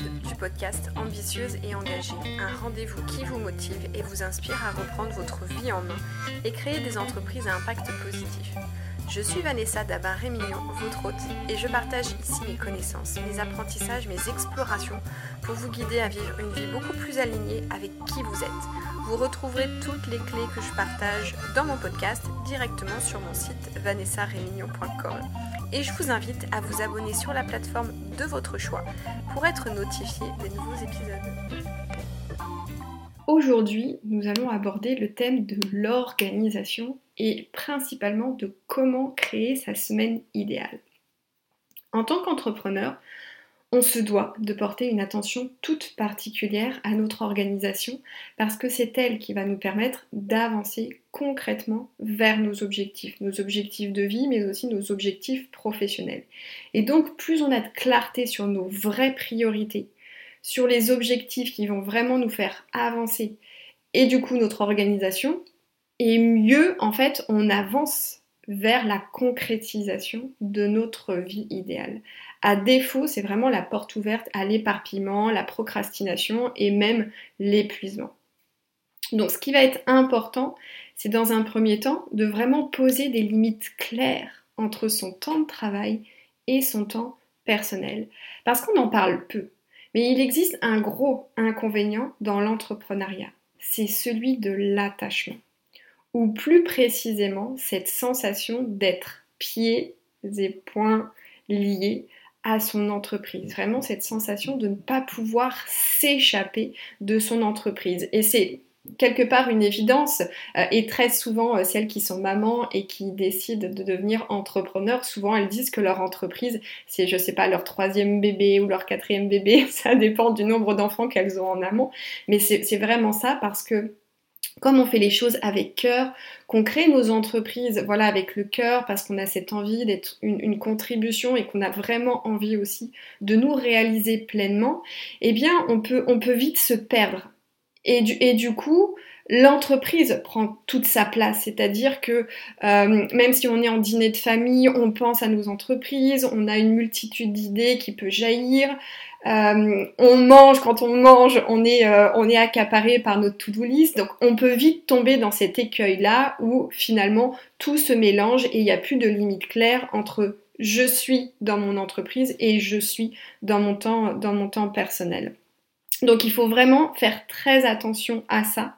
du podcast Ambitieuse et engagée, un rendez-vous qui vous motive et vous inspire à reprendre votre vie en main et créer des entreprises à impact positif. Je suis Vanessa Dabar-Rémignon, votre hôte, et je partage ici mes connaissances, mes apprentissages, mes explorations pour vous guider à vivre une vie beaucoup plus alignée avec qui vous êtes. Vous retrouverez toutes les clés que je partage dans mon podcast directement sur mon site vanessarémignon.com et je vous invite à vous abonner sur la plateforme de votre choix pour être notifié des nouveaux épisodes. Aujourd'hui, nous allons aborder le thème de l'organisation et principalement de comment créer sa semaine idéale. En tant qu'entrepreneur, on se doit de porter une attention toute particulière à notre organisation parce que c'est elle qui va nous permettre d'avancer concrètement vers nos objectifs, nos objectifs de vie mais aussi nos objectifs professionnels. Et donc plus on a de clarté sur nos vraies priorités, sur les objectifs qui vont vraiment nous faire avancer et du coup notre organisation, et mieux en fait on avance vers la concrétisation de notre vie idéale. À défaut, c'est vraiment la porte ouverte à l'éparpillement, la procrastination et même l'épuisement. Donc ce qui va être important, c'est dans un premier temps de vraiment poser des limites claires entre son temps de travail et son temps personnel. Parce qu'on en parle peu. Mais il existe un gros inconvénient dans l'entrepreneuriat. C'est celui de l'attachement. Ou plus précisément, cette sensation d'être pieds et poings liés à son entreprise. Vraiment cette sensation de ne pas pouvoir s'échapper de son entreprise. Et c'est quelque part une évidence euh, et très souvent euh, celles qui sont mamans et qui décident de devenir entrepreneurs, souvent elles disent que leur entreprise c'est je sais pas leur troisième bébé ou leur quatrième bébé, ça dépend du nombre d'enfants qu'elles ont en amont, mais c'est vraiment ça parce que comme on fait les choses avec cœur, qu'on crée nos entreprises voilà avec le cœur parce qu'on a cette envie d'être une, contribution et qu'on a vraiment envie aussi de nous réaliser pleinement, eh bien on peut, on peut vite se perdre. Et du, coup, l'entreprise prend toute sa place, c'est-à-dire que euh, même si on est en dîner de famille, on pense à nos entreprises, on a une multitude d'idées qui peut jaillir, euh, on mange, quand on mange, on est, euh, on est accaparé par notre to-do list. Donc on peut vite tomber dans cet écueil-là où finalement tout se mélange et il n'y a plus de limite claire entre je suis dans mon entreprise et je suis dans mon temps, dans mon temps personnel. Donc il faut vraiment faire très attention à ça.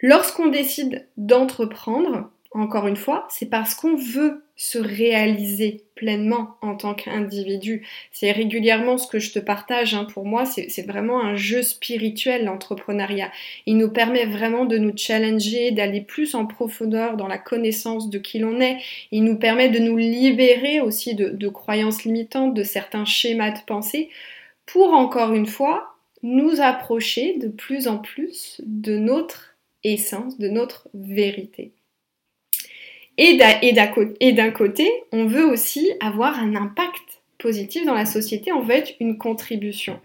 Lorsqu'on décide d'entreprendre, encore une fois, c'est parce qu'on veut se réaliser pleinement en tant qu'individu. C'est régulièrement ce que je te partage. Hein. Pour moi, c'est vraiment un jeu spirituel, l'entrepreneuriat. Il nous permet vraiment de nous challenger, d'aller plus en profondeur dans la connaissance de qui l'on est. Il nous permet de nous libérer aussi de, de croyances limitantes, de certains schémas de pensée, pour encore une fois nous approcher de plus en plus de notre essence, de notre vérité. Et d'un côté, on veut aussi avoir un impact positif dans la société, on veut être une contribution.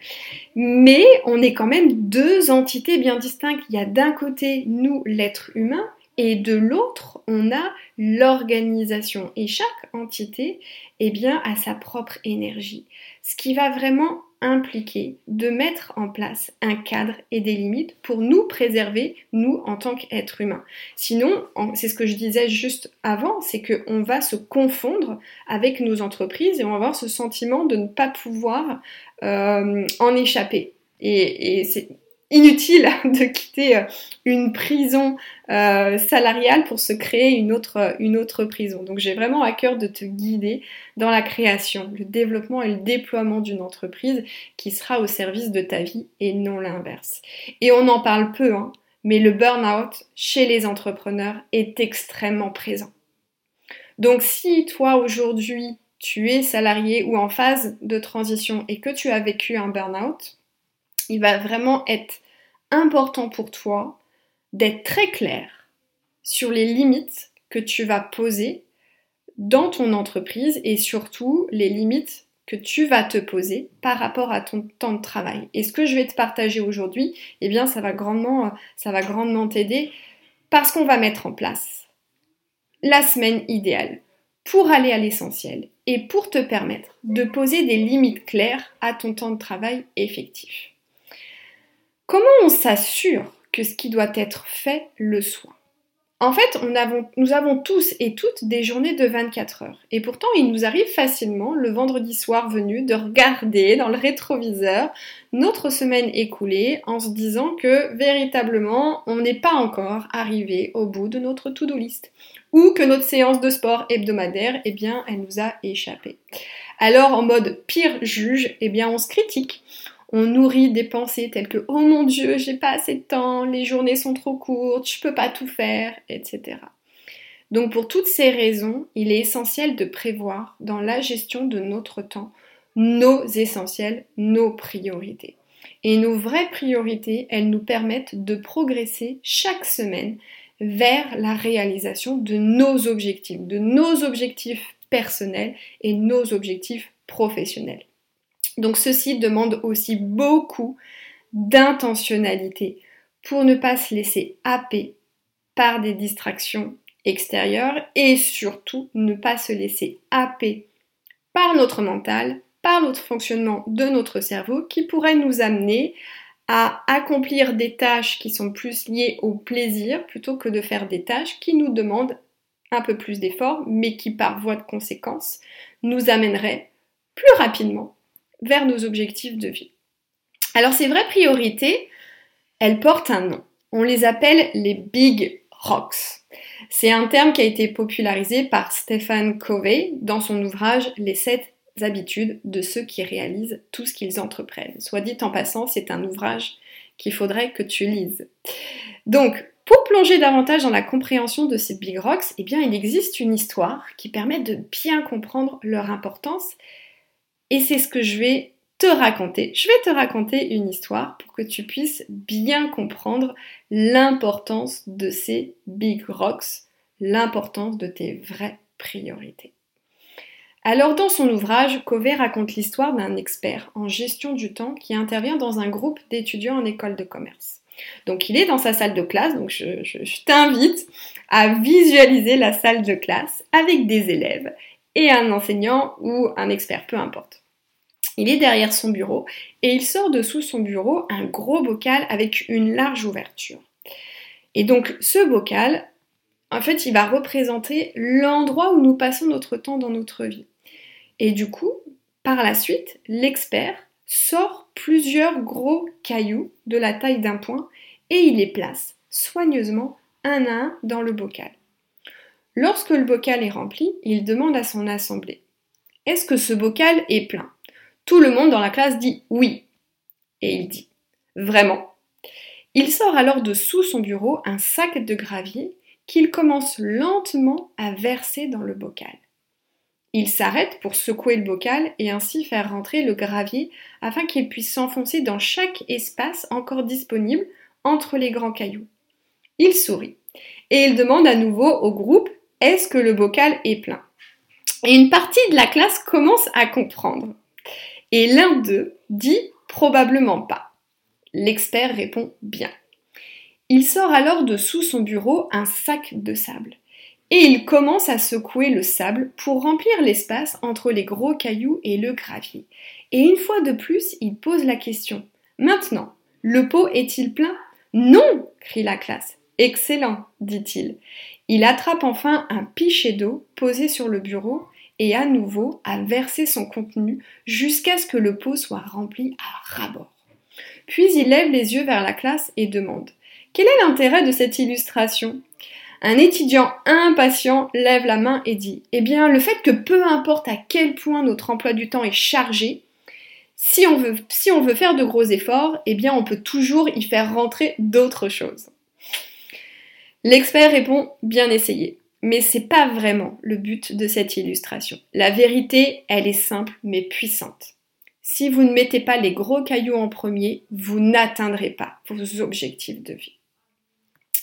Mais on est quand même deux entités bien distinctes. Il y a d'un côté nous, l'être humain, et de l'autre, on a l'organisation. Et chaque entité, eh bien, a sa propre énergie. Ce qui va vraiment impliquer de mettre en place un cadre et des limites pour nous préserver, nous, en tant qu'êtres humains. Sinon, c'est ce que je disais juste avant, c'est qu'on va se confondre avec nos entreprises et on va avoir ce sentiment de ne pas pouvoir euh, en échapper. Et, et c'est inutile de quitter euh, une prison euh, salariale pour se créer une autre, une autre prison. Donc j'ai vraiment à cœur de te guider dans la création, le développement et le déploiement d'une entreprise qui sera au service de ta vie et non l'inverse. Et on en parle peu, hein, mais le burn-out chez les entrepreneurs est extrêmement présent. Donc si toi aujourd'hui tu es salarié ou en phase de transition et que tu as vécu un burn-out, il va vraiment être important pour toi d'être très clair sur les limites que tu vas poser dans ton entreprise et surtout les limites que tu vas te poser par rapport à ton temps de travail. Et ce que je vais te partager aujourd'hui, eh bien ça va grandement ça va grandement t'aider parce qu'on va mettre en place la semaine idéale pour aller à l'essentiel et pour te permettre de poser des limites claires à ton temps de travail effectif. Comment on s'assure que ce qui doit être fait le soit? En fait, nous avons tous et toutes des journées de 24 heures. Et pourtant, il nous arrive facilement, le vendredi soir venu, de regarder dans le rétroviseur notre semaine écoulée en se disant que véritablement, on n'est pas encore arrivé au bout de notre to-do list. Ou que notre séance de sport hebdomadaire, eh bien, elle nous a échappé. Alors, en mode pire juge, eh bien, on se critique on nourrit des pensées telles que Oh mon Dieu, j'ai pas assez de temps, les journées sont trop courtes, je peux pas tout faire, etc. Donc pour toutes ces raisons, il est essentiel de prévoir dans la gestion de notre temps nos essentiels, nos priorités. Et nos vraies priorités, elles nous permettent de progresser chaque semaine vers la réalisation de nos objectifs, de nos objectifs personnels et nos objectifs professionnels. Donc ceci demande aussi beaucoup d'intentionnalité pour ne pas se laisser happer par des distractions extérieures et surtout ne pas se laisser happer par notre mental, par notre fonctionnement de notre cerveau qui pourrait nous amener à accomplir des tâches qui sont plus liées au plaisir plutôt que de faire des tâches qui nous demandent un peu plus d'efforts mais qui par voie de conséquence nous amèneraient plus rapidement vers nos objectifs de vie. Alors ces vraies priorités, elles portent un nom. On les appelle les Big Rocks. C'est un terme qui a été popularisé par Stephen Covey dans son ouvrage Les 7 habitudes de ceux qui réalisent tout ce qu'ils entreprennent. Soit dit en passant, c'est un ouvrage qu'il faudrait que tu lises. Donc, pour plonger davantage dans la compréhension de ces Big Rocks, eh bien, il existe une histoire qui permet de bien comprendre leur importance et c'est ce que je vais te raconter. Je vais te raconter une histoire pour que tu puisses bien comprendre l'importance de ces big rocks, l'importance de tes vraies priorités. Alors dans son ouvrage, Covey raconte l'histoire d'un expert en gestion du temps qui intervient dans un groupe d'étudiants en école de commerce. Donc il est dans sa salle de classe, donc je, t'invite à visualiser la salle de classe avec des élèves et un enseignant ou un expert, peu importe. Il est derrière son bureau et il sort de sous son bureau un gros bocal avec une large ouverture. Et donc ce bocal, en fait, il va représenter l'endroit où nous passons notre temps dans notre vie. Et du coup, par la suite, l'expert sort plusieurs gros cailloux de la taille d'un point et il les place soigneusement un à un dans le bocal. Lorsque le bocal est rempli, il demande à son assemblée Est-ce que ce bocal est plein? Tout le monde dans la classe dit oui. Et il dit Vraiment Il sort alors de sous son bureau un sac de gravier qu'il commence lentement à verser dans le bocal. Il s'arrête pour secouer le bocal et ainsi faire rentrer le gravier afin qu'il puisse s'enfoncer dans chaque espace encore disponible entre les grands cailloux. Il sourit et il demande à nouveau au groupe est-ce que le bocal est plein? Et une partie de la classe commence à comprendre. Et l'un d'eux dit probablement pas. L'expert répond bien. Il sort alors de sous son bureau un sac de sable. Et il commence à secouer le sable pour remplir l'espace entre les gros cailloux et le gravier. Et une fois de plus, il pose la question. Maintenant, le pot est-il plein? Non crie la classe. Excellent, dit-il. Il attrape enfin un pichet d'eau posé sur le bureau et à nouveau a versé son contenu jusqu'à ce que le pot soit rempli à ras-bord. Puis il lève les yeux vers la classe et demande Quel est l'intérêt de cette illustration? Un étudiant impatient lève la main et dit Eh bien, le fait que peu importe à quel point notre emploi du temps est chargé, si on veut, si on veut faire de gros efforts, eh bien, on peut toujours y faire rentrer d'autres choses. L'expert répond bien essayé. Mais c'est pas vraiment le but de cette illustration. La vérité, elle est simple mais puissante. Si vous ne mettez pas les gros cailloux en premier, vous n'atteindrez pas vos objectifs de vie.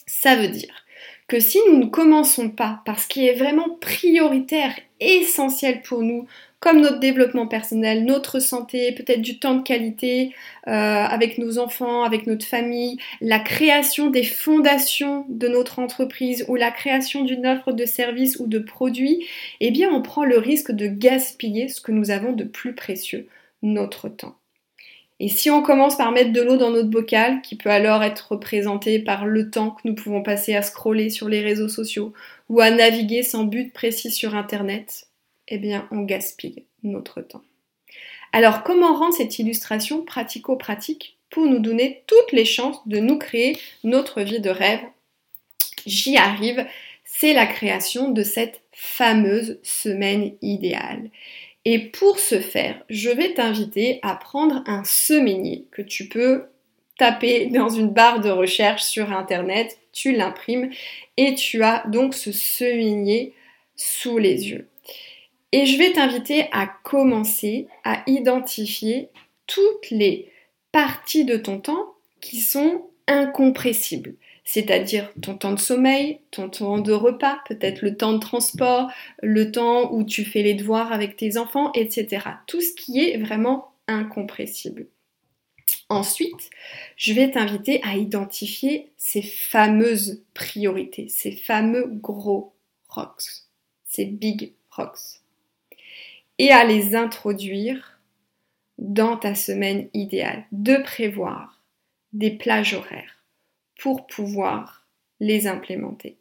Ça veut dire que si nous ne commençons pas par ce qui est vraiment prioritaire, essentiel pour nous, comme notre développement personnel, notre santé, peut-être du temps de qualité euh, avec nos enfants, avec notre famille, la création des fondations de notre entreprise ou la création d'une offre de service ou de produit, eh bien on prend le risque de gaspiller ce que nous avons de plus précieux, notre temps. Et si on commence par mettre de l'eau dans notre bocal, qui peut alors être représenté par le temps que nous pouvons passer à scroller sur les réseaux sociaux ou à naviguer sans but précis sur Internet, eh bien, on gaspille notre temps. Alors, comment rendre cette illustration pratico-pratique pour nous donner toutes les chances de nous créer notre vie de rêve? J'y arrive, c'est la création de cette fameuse semaine idéale. Et pour ce faire, je vais t'inviter à prendre un semainier que tu peux taper dans une barre de recherche sur Internet, tu l'imprimes et tu as donc ce semainier sous les yeux. Et je vais t'inviter à commencer à identifier toutes les parties de ton temps qui sont incompressibles, c'est-à-dire ton temps de sommeil, ton temps de repas, peut-être le temps de transport, le temps où tu fais les devoirs avec tes enfants, etc. Tout ce qui est vraiment incompressible. Ensuite, je vais t'inviter à identifier ces fameuses priorités, ces fameux gros rocks, ces big rocks et à les introduire dans ta semaine idéale, de prévoir des plages horaires pour pouvoir les implémenter.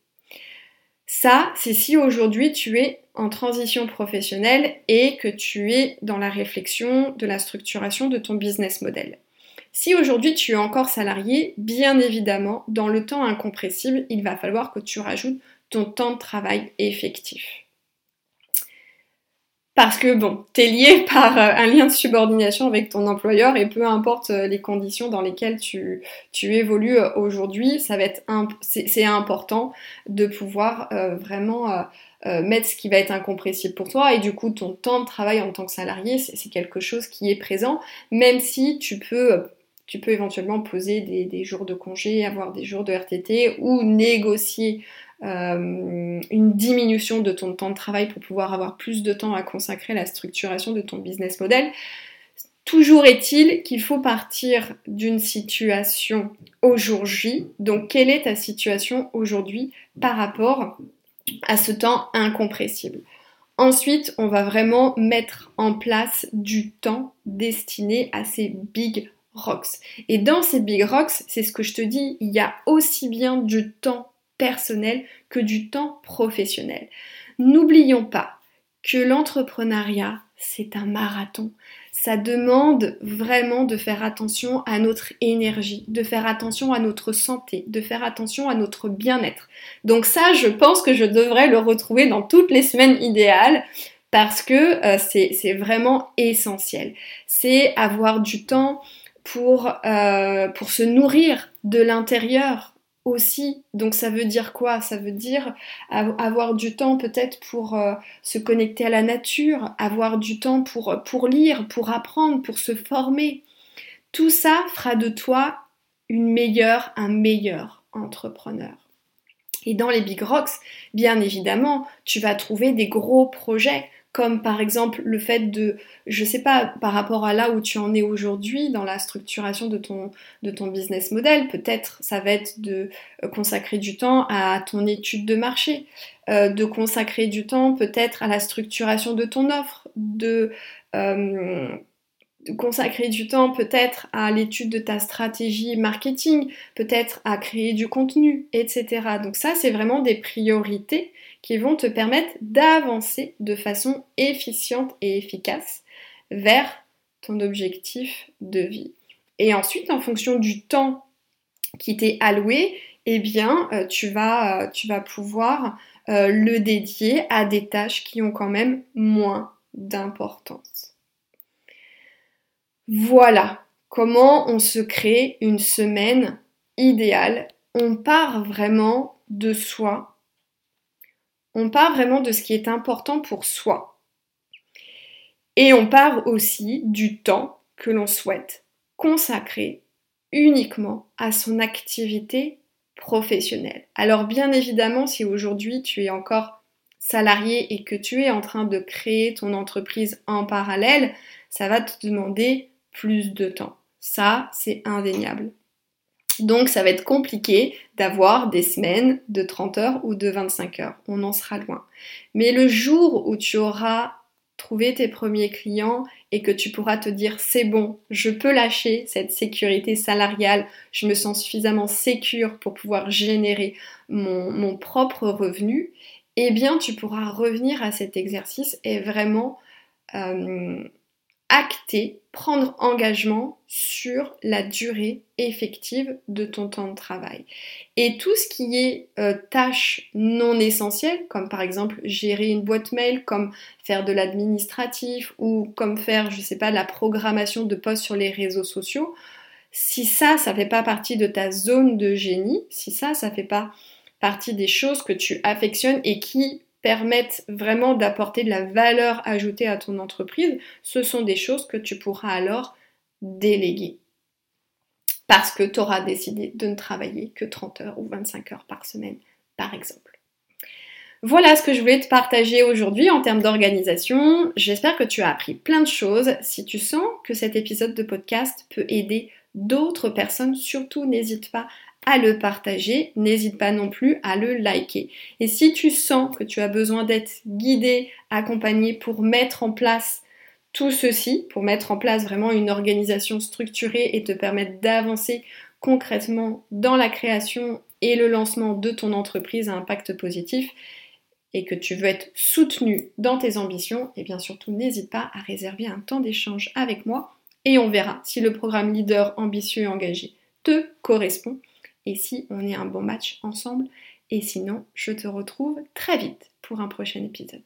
Ça, c'est si aujourd'hui tu es en transition professionnelle et que tu es dans la réflexion de la structuration de ton business model. Si aujourd'hui tu es encore salarié, bien évidemment, dans le temps incompressible, il va falloir que tu rajoutes ton temps de travail effectif parce que bon, t'es lié par euh, un lien de subordination avec ton employeur et peu importe euh, les conditions dans lesquelles tu, tu évolues euh, aujourd'hui, ça va être c'est important de pouvoir vraiment mettre ce qui va être incompressible pour toi. Et du coup ton temps de travail en tant que salarié c'est quelque chose qui est présent même si tu peux tu peux éventuellement poser des, des, jours de congé, avoir des jours de RTT ou négocier euh, une diminution de ton temps de travail pour pouvoir avoir plus de temps à consacrer à la structuration de ton business model. Toujours est-il qu'il faut partir d'une situation aujourd'hui. Donc, quelle est ta situation aujourd'hui par rapport à ce temps incompressible? Ensuite, on va vraiment mettre en place du temps destiné à ces big rocks. Et dans ces big rocks, c'est ce que je te dis, il y a aussi bien du temps personnel que du temps professionnel. N'oublions pas que l'entrepreneuriat, c'est un marathon. Ça demande vraiment de faire attention à notre énergie, de faire attention à notre santé, de faire attention à notre bien-être. Donc ça, je pense que je devrais le retrouver dans toutes les semaines idéales parce que euh, c'est vraiment essentiel. C'est avoir du temps pour, euh, pour se nourrir de l'intérieur, Donc ça veut dire quoi? Ça veut dire avoir du temps peut-être pour euh, se connecter à la nature, avoir du temps pour, pour lire, pour apprendre, pour se former. Tout ça fera de toi une meilleure, un meilleur entrepreneur. Et dans les Big Rocks, bien évidemment, tu vas trouver des gros projets comme par exemple le fait de, je sais pas, par rapport à là où tu en es aujourd'hui dans la structuration de ton, de ton business model, peut-être ça va être de euh, consacrer du temps à ton étude de marché, euh, de consacrer du temps peut-être à la structuration de ton offre, de, euh, consacrer du temps peut-être à l'étude de ta stratégie marketing, peut-être à créer du contenu, etc. Donc ça, c'est vraiment des priorités qui vont te permettre d'avancer de façon efficiente et efficace vers ton objectif de vie. Et ensuite, en fonction du temps qui t'est alloué, eh bien, euh, tu, vas, euh, tu vas pouvoir euh, le dédier à des tâches qui ont quand même moins d'importance. Voilà comment on se crée une semaine idéale. On part vraiment de soi on part vraiment de ce qui est important pour soi. Et on part aussi du temps que l'on souhaite consacrer uniquement à son activité professionnel. Alors bien évidemment, si aujourd'hui tu es encore salarié et que tu es en train de créer ton entreprise en parallèle, ça va te demander plus de temps. Ça, c'est indéniable. Donc ça va être compliqué d'avoir des semaines de 30 heures ou de 25 heures. On en sera loin. Mais le jour où tu auras trouvé tes premiers clients et que tu pourras te dire c'est bon, je peux lâcher cette sécurité salariale, je me sens suffisamment sécure pour pouvoir générer mon, propre revenu, eh bien tu pourras revenir à cet exercice et vraiment euh, acter, prendre engagement sur la durée effective de ton temps de travail. Et tout ce qui est euh, tâches non essentielles, comme par exemple gérer une boîte mail, comme faire de l'administratif ou comme faire, je sais pas, la programmation de posts sur les réseaux sociaux, si ça, ça fait pas partie de ta zone de génie, si ça, ça fait pas partie des choses que tu affectionnes et qui permettent vraiment d'apporter de la valeur ajoutée à ton entreprise, ce sont des choses que tu pourras alors déléguer. Parce que tu auras décidé de ne travailler que 30 heures ou 25 heures par semaine, par exemple. Voilà ce que je voulais te partager aujourd'hui en termes d'organisation. J'espère que tu as appris plein de choses. Si tu sens que cet épisode de podcast peut aider d'autres personnes, surtout n'hésite pas à le partager, n'hésite pas non plus à le liker. Et si tu sens que tu as besoin d'être guidé, accompagné pour mettre en place tout ceci, pour mettre en place vraiment une organisation structurée et te permettre d'avancer concrètement dans la création et le lancement de ton entreprise à impact positif, et que tu veux être soutenu dans tes ambitions, et bien surtout n'hésite pas à réserver un temps d'échange avec moi et on verra si le programme leader ambitieux et engagé te correspond et si on est un bon match ensemble? Et sinon, je te retrouve très vite pour un prochain épisode.